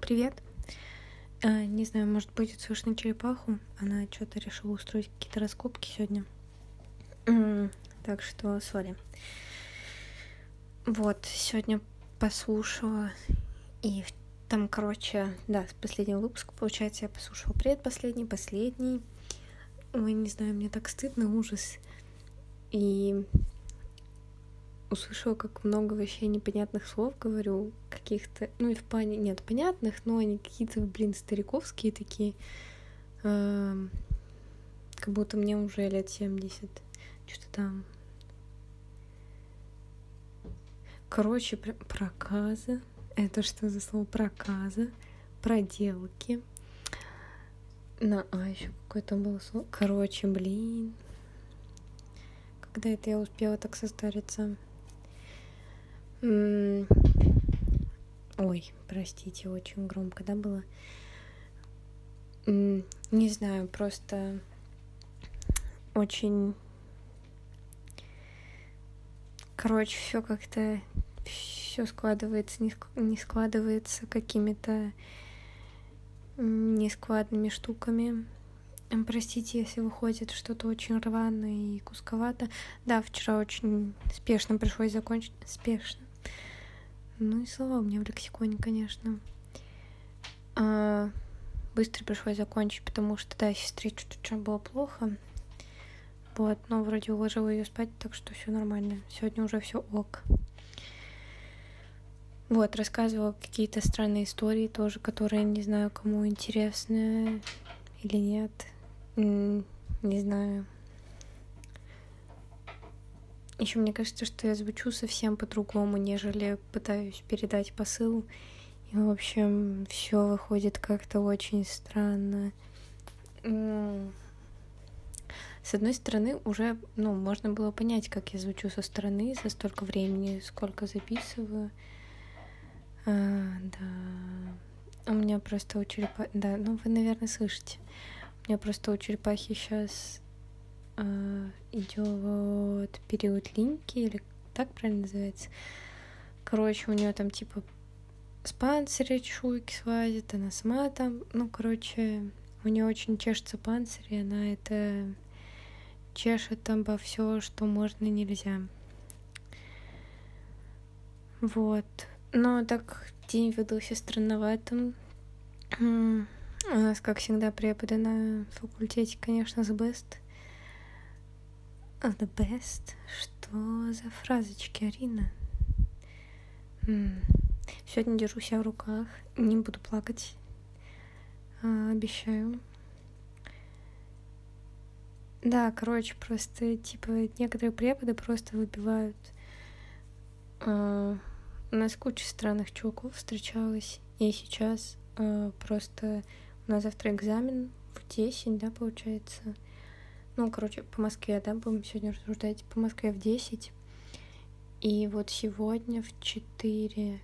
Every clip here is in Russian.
Привет. А, не знаю, может будет слышно черепаху. Она что-то решила устроить какие-то раскопки сегодня. Так что, сори. Вот, сегодня послушала. И там, короче, да, с последнего выпуска, получается, я послушала предпоследний, последний. Ой, не знаю, мне так стыдно, ужас. И услышала, как много вообще непонятных слов говорю, каких-то, ну и в плане, нет, понятных, но они какие-то, блин, стариковские такие, э, как будто мне уже лет 70, что-то там. Короче, про проказа, это что за слово? Проказа, проделки, на, а, еще какое-то было слово, короче, блин, когда это я успела так состариться? Ой, простите, очень громко, да, было? Не знаю, просто очень... Короче, все как-то все складывается, не, складывается какими-то нескладными штуками. Простите, если выходит что-то очень рвано и кусковато. Да, вчера очень спешно пришлось закончить. Спешно. Ну и слова у меня в лексиконе, конечно. А, быстро пришлось закончить, потому что, да, сестре чуть-чуть было плохо. Вот, но вроде уложила ее спать, так что все нормально. Сегодня уже все ок. Вот, рассказывала какие-то странные истории тоже, которые не знаю, кому интересны или нет. Не знаю. Еще мне кажется, что я звучу совсем по-другому, нежели пытаюсь передать посыл. И, в общем, все выходит как-то очень странно. С одной стороны, уже, ну, можно было понять, как я звучу со стороны за столько времени, сколько записываю. А, да. У меня просто у черепахи... Да, ну вы, наверное, слышите. У меня просто у черепахи сейчас идет период линьки, или так правильно называется. Короче, у нее там типа с панциря чешуйки слазит, она сама там, ну, короче, у нее очень чешется панцирь, и она это чешет там обо все, что можно и нельзя. Вот. Но так день выдался странноватым. У нас, как всегда, преподы на факультете, конечно, the best. The best? Что за фразочки, Арина? М-м. Сегодня держу себя в руках, не буду плакать. А, обещаю. Да, короче, просто, типа, некоторые преподы просто выбивают. А, у нас куча странных чуваков встречалась, и сейчас а, просто у нас завтра экзамен в 10, да, получается. Ну, короче, по Москве, да, будем сегодня рассуждать. По Москве в 10. И вот сегодня в 4,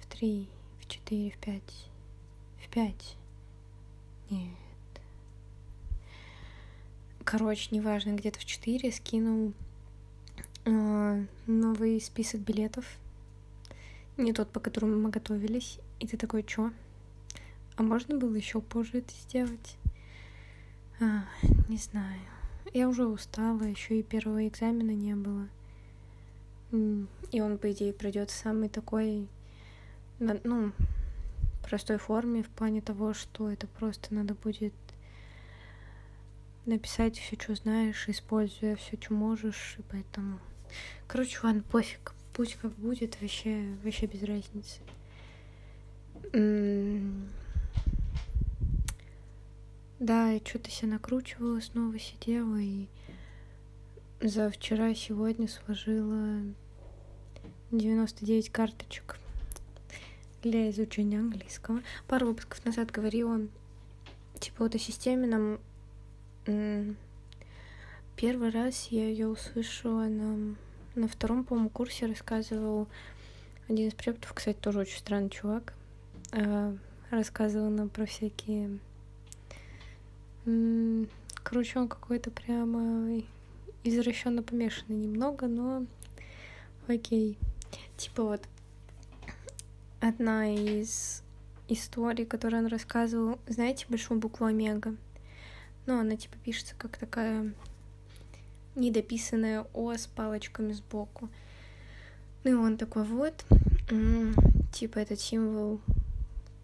в 3, в 4, в 5, в 5. Нет. Короче, неважно, где-то в 4 скинул э, новый список билетов. Не тот, по которому мы готовились. И ты такой, чё? А можно было еще позже это сделать? А, не знаю. Я уже устала, еще и первого экзамена не было. И он, по идее, пройдет в самой такой, ну, простой форме, в плане того, что это просто надо будет написать все, что знаешь, используя все, что можешь, и поэтому... Короче, ладно, пофиг, пусть как будет, вообще, вообще без разницы. Да, я что-то себя накручивала, снова сидела и за вчера сегодня сложила 99 карточек для изучения английского. Пару выпусков назад говорила, типа вот о системе нам первый раз я ее услышала на, на втором, по-моему, курсе рассказывал один из преподов, кстати, тоже очень странный чувак, а, рассказывал нам про всякие Короче, он какой-то прямо извращенно помешанный немного, но окей. Типа вот одна из истории, которые он рассказывал. Знаете большую букву Омега? Ну, она типа пишется как такая недописанная О с палочками сбоку. Ну и он такой вот, типа этот символ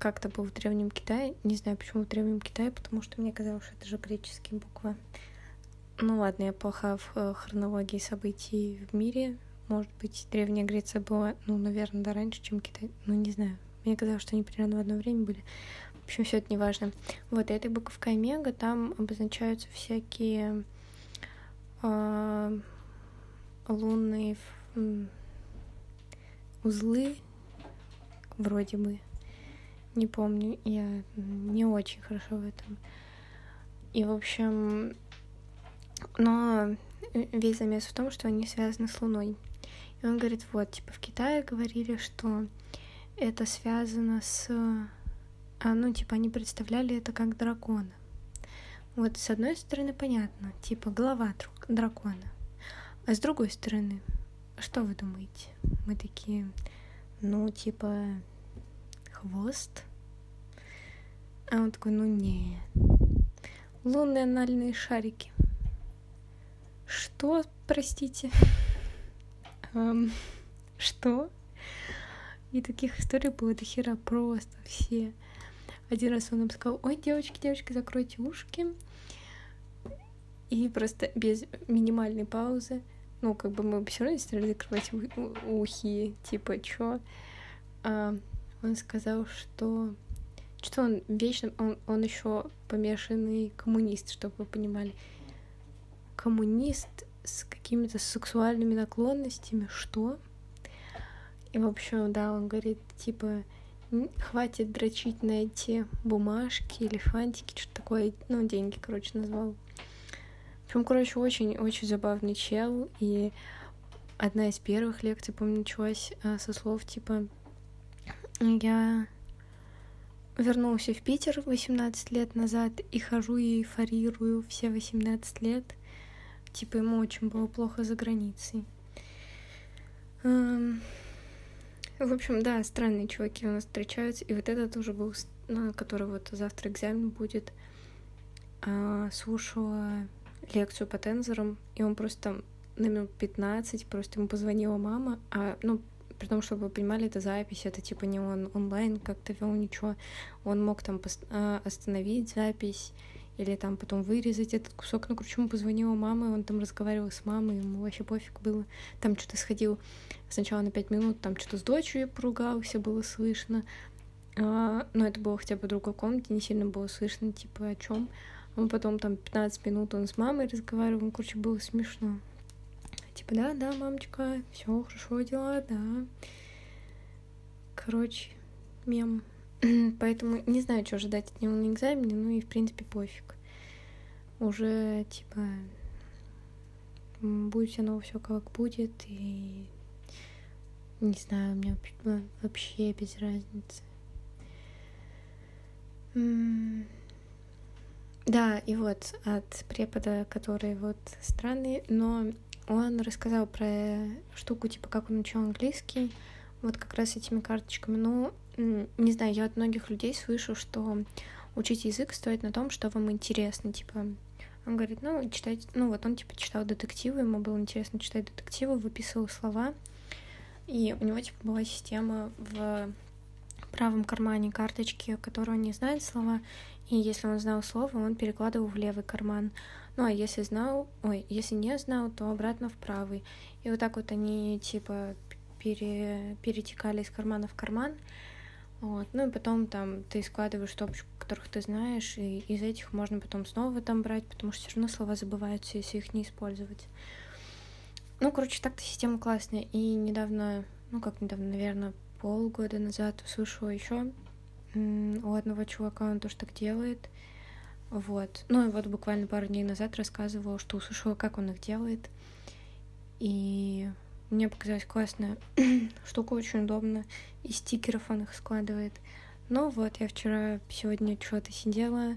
как-то был в Древнем Китае. Не знаю, почему в Древнем Китае, потому что мне казалось, что это же греческие буквы. Ну ладно, я плоха в э, хронологии событий в мире. Может быть, Древняя Греция была, ну, наверное, да раньше, чем Китай. Ну, не знаю. Мне казалось, что они примерно в одно время были. В общем, все это не важно. Вот, этой буковкой омега там обозначаются всякие э, лунные узлы, вроде бы. Не помню, я не очень хорошо в этом. И, в общем, но весь замес в том, что они связаны с Луной. И он говорит, вот, типа, в Китае говорили, что это связано с... А, ну, типа, они представляли это как дракона. Вот, с одной стороны, понятно, типа, голова дракона. А с другой стороны, что вы думаете? Мы такие, ну, типа, хвост? А он такой, ну, нет. Лунные анальные шарики. Что, простите? Эм, что? И таких историй было до хера просто все. Один раз он нам сказал, ой, девочки, девочки, закройте ушки. И просто без минимальной паузы, ну, как бы мы все равно не стали закрывать ухи, типа, чё? А, он сказал, что что он вечно, он, он еще помешанный коммунист, чтобы вы понимали коммунист с какими-то сексуальными наклонностями, что? И, в общем, да, он говорит, типа, хватит дрочить на эти бумажки или фантики, что такое, ну, деньги, короче, назвал. В общем, короче, очень-очень забавный чел, и одна из первых лекций, помню, началась а, со слов, типа, я вернулся в Питер 18 лет назад и хожу и эйфорирую все 18 лет — Типа ему очень было плохо за границей. В общем, да, странные чуваки у нас встречаются. И вот этот уже был, на который вот завтра экзамен будет, а, слушала лекцию по тензорам, и он просто на минут 15 просто ему позвонила мама, а, ну, при том, чтобы вы понимали, это запись, это типа не он онлайн как-то вел ничего. Он мог там а, остановить запись или там потом вырезать этот кусок. Ну, короче, ему позвонила мама, и он там разговаривал с мамой, ему вообще пофиг было. Там что-то сходил сначала на пять минут, там что-то с дочерью поругался, было слышно. А, но это было хотя бы в другой комнате, не сильно было слышно, типа, о чем. А потом там 15 минут он с мамой разговаривал, ну, короче, было смешно. Типа, да, да, мамочка, все хорошо, дела, да. Короче, мем. Поэтому не знаю, что ожидать от него на экзамене, ну и в принципе пофиг. Уже типа будет равно все как будет, и не знаю, меня вообще без разницы. Да, и вот от препода, который вот странный, но он рассказал про штуку, типа, как он учил английский, вот как раз этими карточками. Ну, не знаю, я от многих людей слышу, что учить язык стоит на том, что вам интересно, типа, он говорит, ну, читать, ну, вот он, типа, читал детективы, ему было интересно читать детективы, выписывал слова, и у него, типа, была система в правом кармане карточки, которую он не знает слова, и если он знал слово, он перекладывал в левый карман. Ну, а если знал, ой, если не знал, то обратно в правый. И вот так вот они, типа, пере, перетекали из кармана в карман, вот. Ну и потом там ты складываешь топочку, которых ты знаешь, и из этих можно потом снова там брать, потому что все равно слова забываются, если их не использовать. Ну, короче, так-то система классная. И недавно, ну как недавно, наверное, полгода назад услышала еще у одного чувака, он тоже так делает. Вот. Ну и вот буквально пару дней назад рассказывала, что услышала, как он их делает. И мне показалась классная штука, очень удобно. И стикеров он их складывает. Но вот я вчера, сегодня что-то сидела,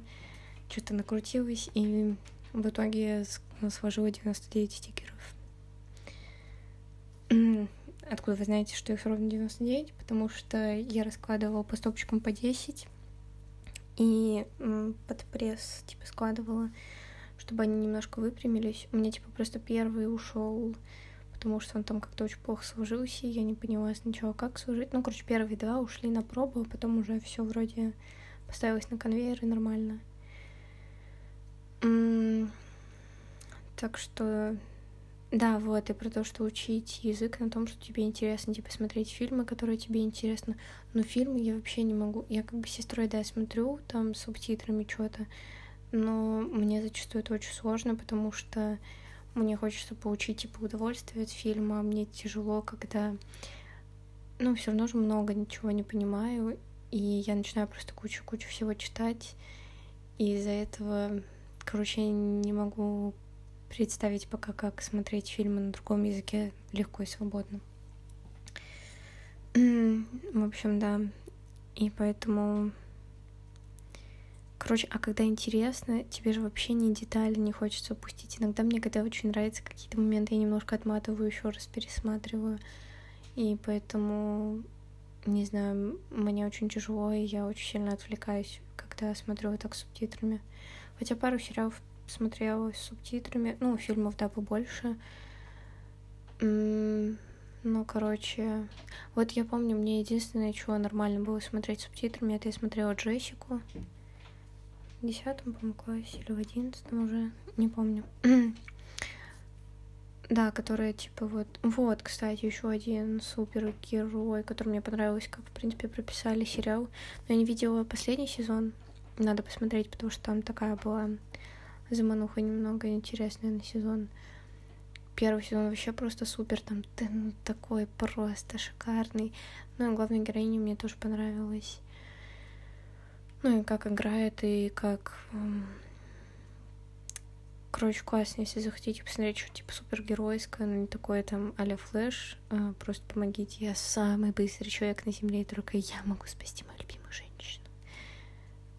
что-то накрутилась, и в итоге я сложила 99 стикеров. Откуда вы знаете, что их ровно 99? Потому что я раскладывала по стопчикам по 10 и под пресс типа складывала, чтобы они немножко выпрямились. У меня типа просто первый ушел, потому что он там как-то очень плохо сложился, и я не поняла сначала, как сложить. Ну, короче, первые два ушли на пробу, а потом уже все вроде поставилось на конвейер и нормально. Так что да, вот, и про то, что учить язык на том, что тебе интересно, типа, смотреть фильмы, которые тебе интересны. Но фильмы я вообще не могу. Я как бы сестрой, да, смотрю там с субтитрами что-то, но мне зачастую это очень сложно, потому что мне хочется получить, типа, удовольствие от фильма, а мне тяжело, когда, ну, все равно же много ничего не понимаю, и я начинаю просто кучу-кучу всего читать, и из-за этого, короче, я не могу представить пока, как смотреть фильмы на другом языке легко и свободно. В общем, да. И поэтому... Короче, а когда интересно, тебе же вообще ни детали не хочется упустить. Иногда мне, когда очень нравятся какие-то моменты, я немножко отматываю, еще раз пересматриваю. И поэтому, не знаю, мне очень тяжело, и я очень сильно отвлекаюсь, когда смотрю вот так с субтитрами. Хотя пару сериалов смотрела с субтитрами. Ну, фильмов, да, побольше. Ну, короче, вот я помню, мне единственное, чего нормально было смотреть субтитрами, это я смотрела Джессику. В десятом, по-моему, классе или в одиннадцатом уже, не помню. да, которая, типа, вот... Вот, кстати, еще один супергерой, который мне понравился, как, в принципе, прописали сериал. Но я не видела последний сезон. Надо посмотреть, потому что там такая была замануха немного интересная на сезон. Первый сезон вообще просто супер, там ну, такой просто шикарный. Ну и главная героиня мне тоже понравилась. Ну и как играет, и как... Короче, классно, если захотите посмотреть что типа супергеройское, но не такое там а-ля Flash, а, просто помогите. Я самый быстрый человек на земле, и только я могу спасти мою любимую женщину.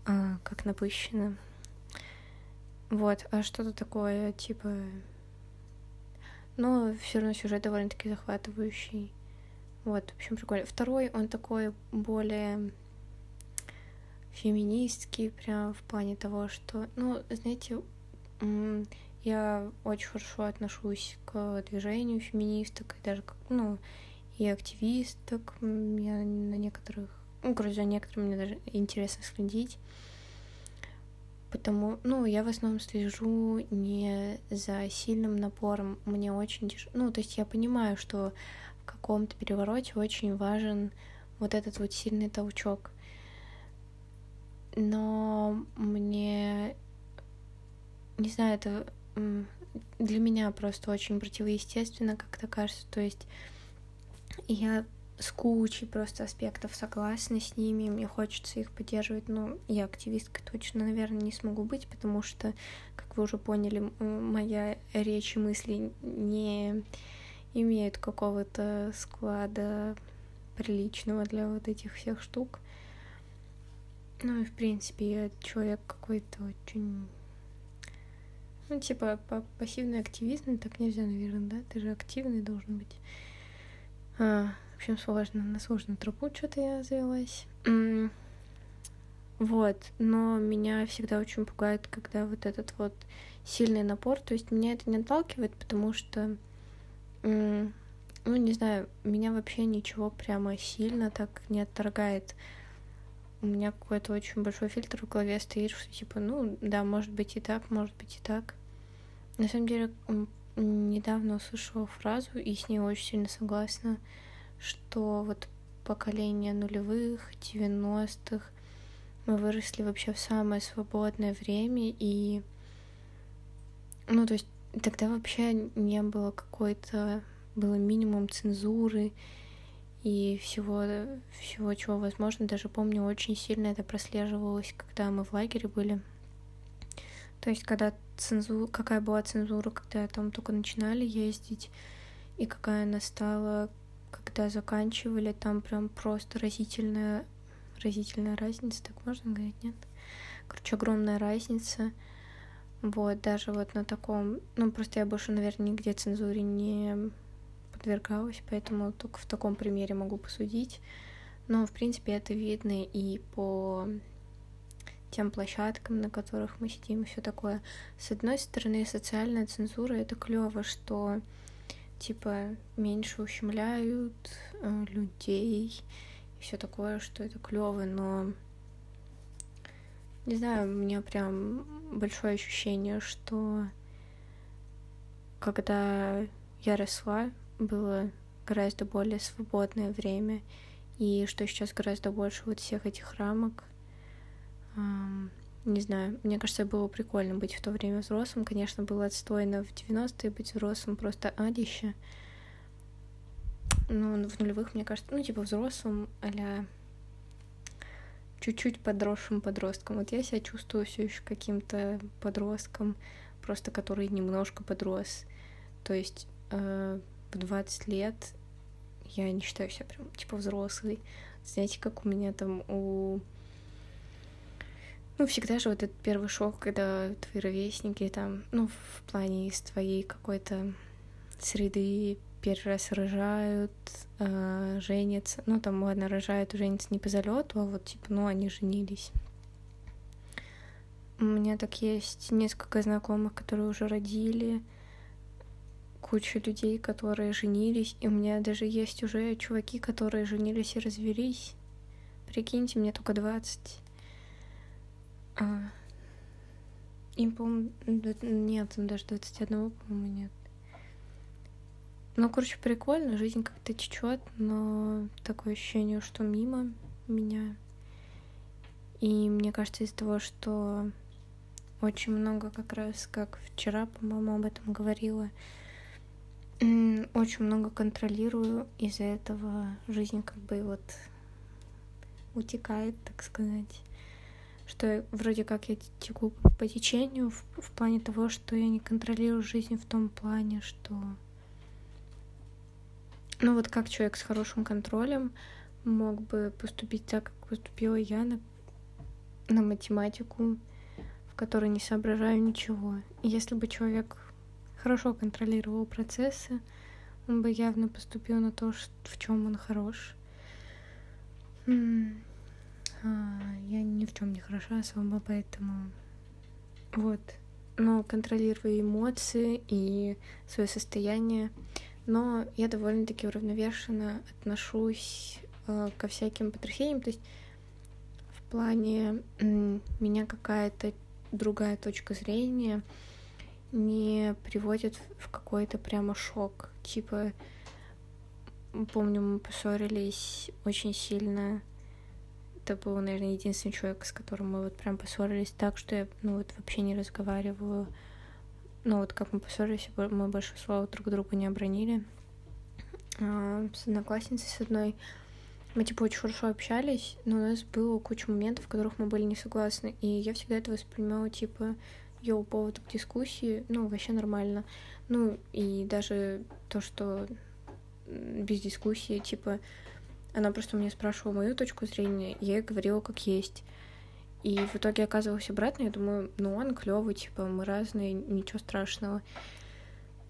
А, как напыщенно. Вот, а что-то такое, типа... Но все равно сюжет довольно-таки захватывающий. Вот, в общем, прикольно. Второй, он такой более феминистский, прям в плане того, что, ну, знаете, я очень хорошо отношусь к движению феминисток, и даже, ну, и активисток. Я на некоторых, ну, короче, за некоторыми мне даже интересно следить потому, ну, я в основном слежу не за сильным напором, мне очень тяжело, ну, то есть я понимаю, что в каком-то перевороте очень важен вот этот вот сильный толчок, но мне, не знаю, это для меня просто очень противоестественно, как-то кажется, то есть я с кучей просто аспектов согласна с ними, мне хочется их поддерживать, но я активисткой точно, наверное, не смогу быть, потому что, как вы уже поняли, моя речь и мысли не имеют какого-то склада приличного для вот этих всех штук. Ну и, в принципе, я человек какой-то очень... Ну, типа, пассивный активизм, так нельзя, наверное, да? Ты же активный должен быть. А, в общем, сложно, на сложную трубу что-то я завелась. Вот, но меня всегда очень пугает, когда вот этот вот сильный напор, то есть меня это не отталкивает, потому что, ну, не знаю, меня вообще ничего прямо сильно так не отторгает. У меня какой-то очень большой фильтр в голове стоит, что типа, ну, да, может быть и так, может быть и так. На самом деле, недавно услышала фразу и с ней очень сильно согласна что вот поколение нулевых, девяностых, мы выросли вообще в самое свободное время, и, ну, то есть тогда вообще не было какой-то, было минимум цензуры и всего, всего, чего возможно. Даже помню, очень сильно это прослеживалось, когда мы в лагере были. То есть, когда цензура, какая была цензура, когда там только начинали ездить, и какая она стала, когда заканчивали, там прям просто разительная, разительная разница, так можно говорить, нет? Короче, огромная разница. Вот, даже вот на таком... Ну, просто я больше, наверное, нигде цензуре не подвергалась, поэтому только в таком примере могу посудить. Но, в принципе, это видно и по тем площадкам, на которых мы сидим, и все такое. С одной стороны, социальная цензура это клево, что типа меньше ущемляют э, людей и все такое, что это клево, но не знаю, у меня прям большое ощущение, что когда я росла, было гораздо более свободное время, и что сейчас гораздо больше вот всех этих рамок. Не знаю, мне кажется, было прикольно быть в то время взрослым. Конечно, было отстойно в 90-е быть взрослым, просто адище. Ну, в нулевых, мне кажется, ну, типа взрослым, а чуть-чуть подросшим подростком. Вот я себя чувствую все еще каким-то подростком, просто который немножко подрос. То есть э, в 20 лет я не считаю себя прям типа взрослый. Знаете, как у меня там у... Ну, всегда же вот этот первый шок, когда твои ровесники там, ну, в плане из твоей какой-то среды первый раз рожают, э, женятся. Ну, там, ладно, рожают женятся не по залету, а вот, типа, ну, они женились. У меня так есть несколько знакомых, которые уже родили, куча людей, которые женились, и у меня даже есть уже чуваки, которые женились и развелись. Прикиньте, мне только 20. А... Им, по-моему, нет, даже 21, по-моему, нет. Ну, короче, прикольно, жизнь как-то течет, но такое ощущение, что мимо меня. И мне кажется, из-за того, что очень много как раз, как вчера, по-моему, об этом говорила, очень много контролирую, из-за этого жизнь как бы вот утекает, так сказать. Что вроде как я теку по течению в, в плане того, что я не контролирую жизнь в том плане, что... Ну вот как человек с хорошим контролем мог бы поступить так, как поступила я на, на математику, в которой не соображаю ничего. И если бы человек хорошо контролировал процессы, он бы явно поступил на то, в чем он хорош. Я ни в чем не хороша особо, поэтому вот. Но контролирую эмоции и свое состояние. Но я довольно-таки уравновешенно отношусь э, ко всяким потрясениям. То есть в плане меня какая-то другая точка зрения — не приводит в какой-то прямо шок. Типа, помню, мы поссорились очень сильно. Это был, наверное, единственный человек, с которым мы вот прям поссорились так, что я, ну, вот вообще не разговариваю. Ну, вот как мы поссорились, мы больше слова друг другу не обронили. А, с одноклассницей с одной мы, типа, очень хорошо общались, но у нас было куча моментов, в которых мы были не согласны. И я всегда это воспринимала, типа, ее повод к дискуссии, ну, вообще нормально. Ну, и даже то, что без дискуссии, типа, она просто меня спрашивала мою точку зрения, я ей говорила как есть. И в итоге оказывалось обратно, я думаю, ну он клевый, типа, мы разные, ничего страшного.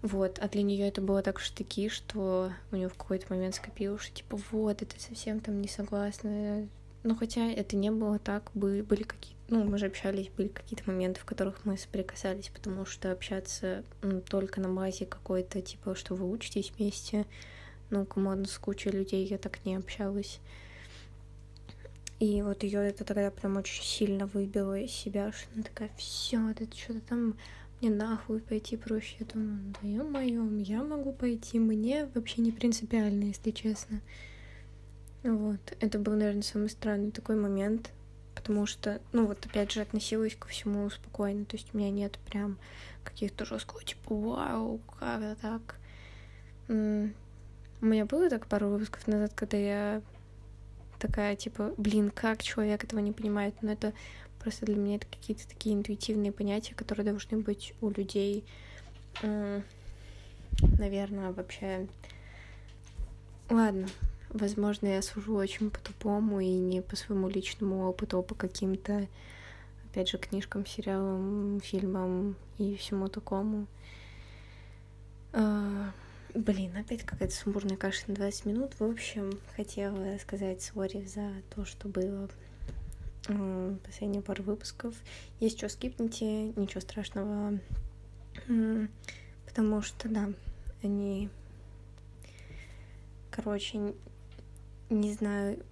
Вот, а для нее это было так штыки, что у нее в какой-то момент скопилось, что типа, вот, это совсем там не согласна. Ну, хотя это не было так, были какие-то ну, мы же общались, были какие-то моменты, в которых мы соприкасались, потому что общаться ну, только на базе какой-то, типа, что вы учитесь вместе, ну, командно с кучей людей я так не общалась. И вот ее это тогда прям очень сильно выбило из себя, что она такая, все, это что-то там мне нахуй пойти проще. Я думаю, да ё-моё, я могу пойти, мне вообще не принципиально, если честно. Вот, это был, наверное, самый странный такой момент, потому что, ну вот опять же, относилась ко всему спокойно, то есть у меня нет прям каких-то жесткого типа вау, как это так. У меня было так пару выпусков назад, когда я такая, типа, блин, как человек этого не понимает, но это просто для меня это какие-то такие интуитивные понятия, которые должны быть у людей, наверное, вообще... Ладно, Возможно, я сужу очень по-тупому и не по своему личному опыту, а по каким-то, опять же, книжкам, сериалам, фильмам и всему такому. А, Блин, опять какая-то сумбурная каша на 20 минут. В общем, хотела сказать сори за то, что было последние пару выпусков. Если что, скипните, ничего страшного. Потому что, да, они... Короче, не знаю,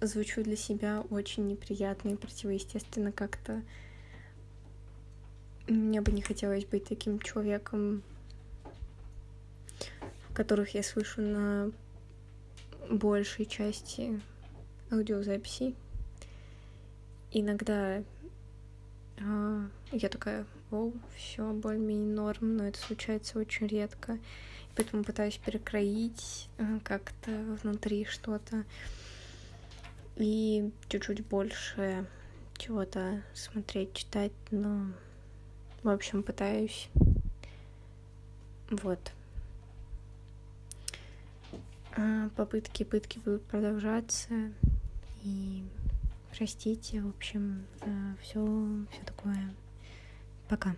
звучу для себя очень неприятно и противоестественно как-то. Мне бы не хотелось быть таким человеком, которых я слышу на большей части аудиозаписей. Иногда э, я такая, о, все более-менее норм, но это случается очень редко. Поэтому пытаюсь перекроить э, как-то внутри что-то и чуть-чуть больше чего-то смотреть, читать, но, в общем, пытаюсь. Вот. А, попытки, пытки будут продолжаться. И простите, в общем, все, все такое. Пока.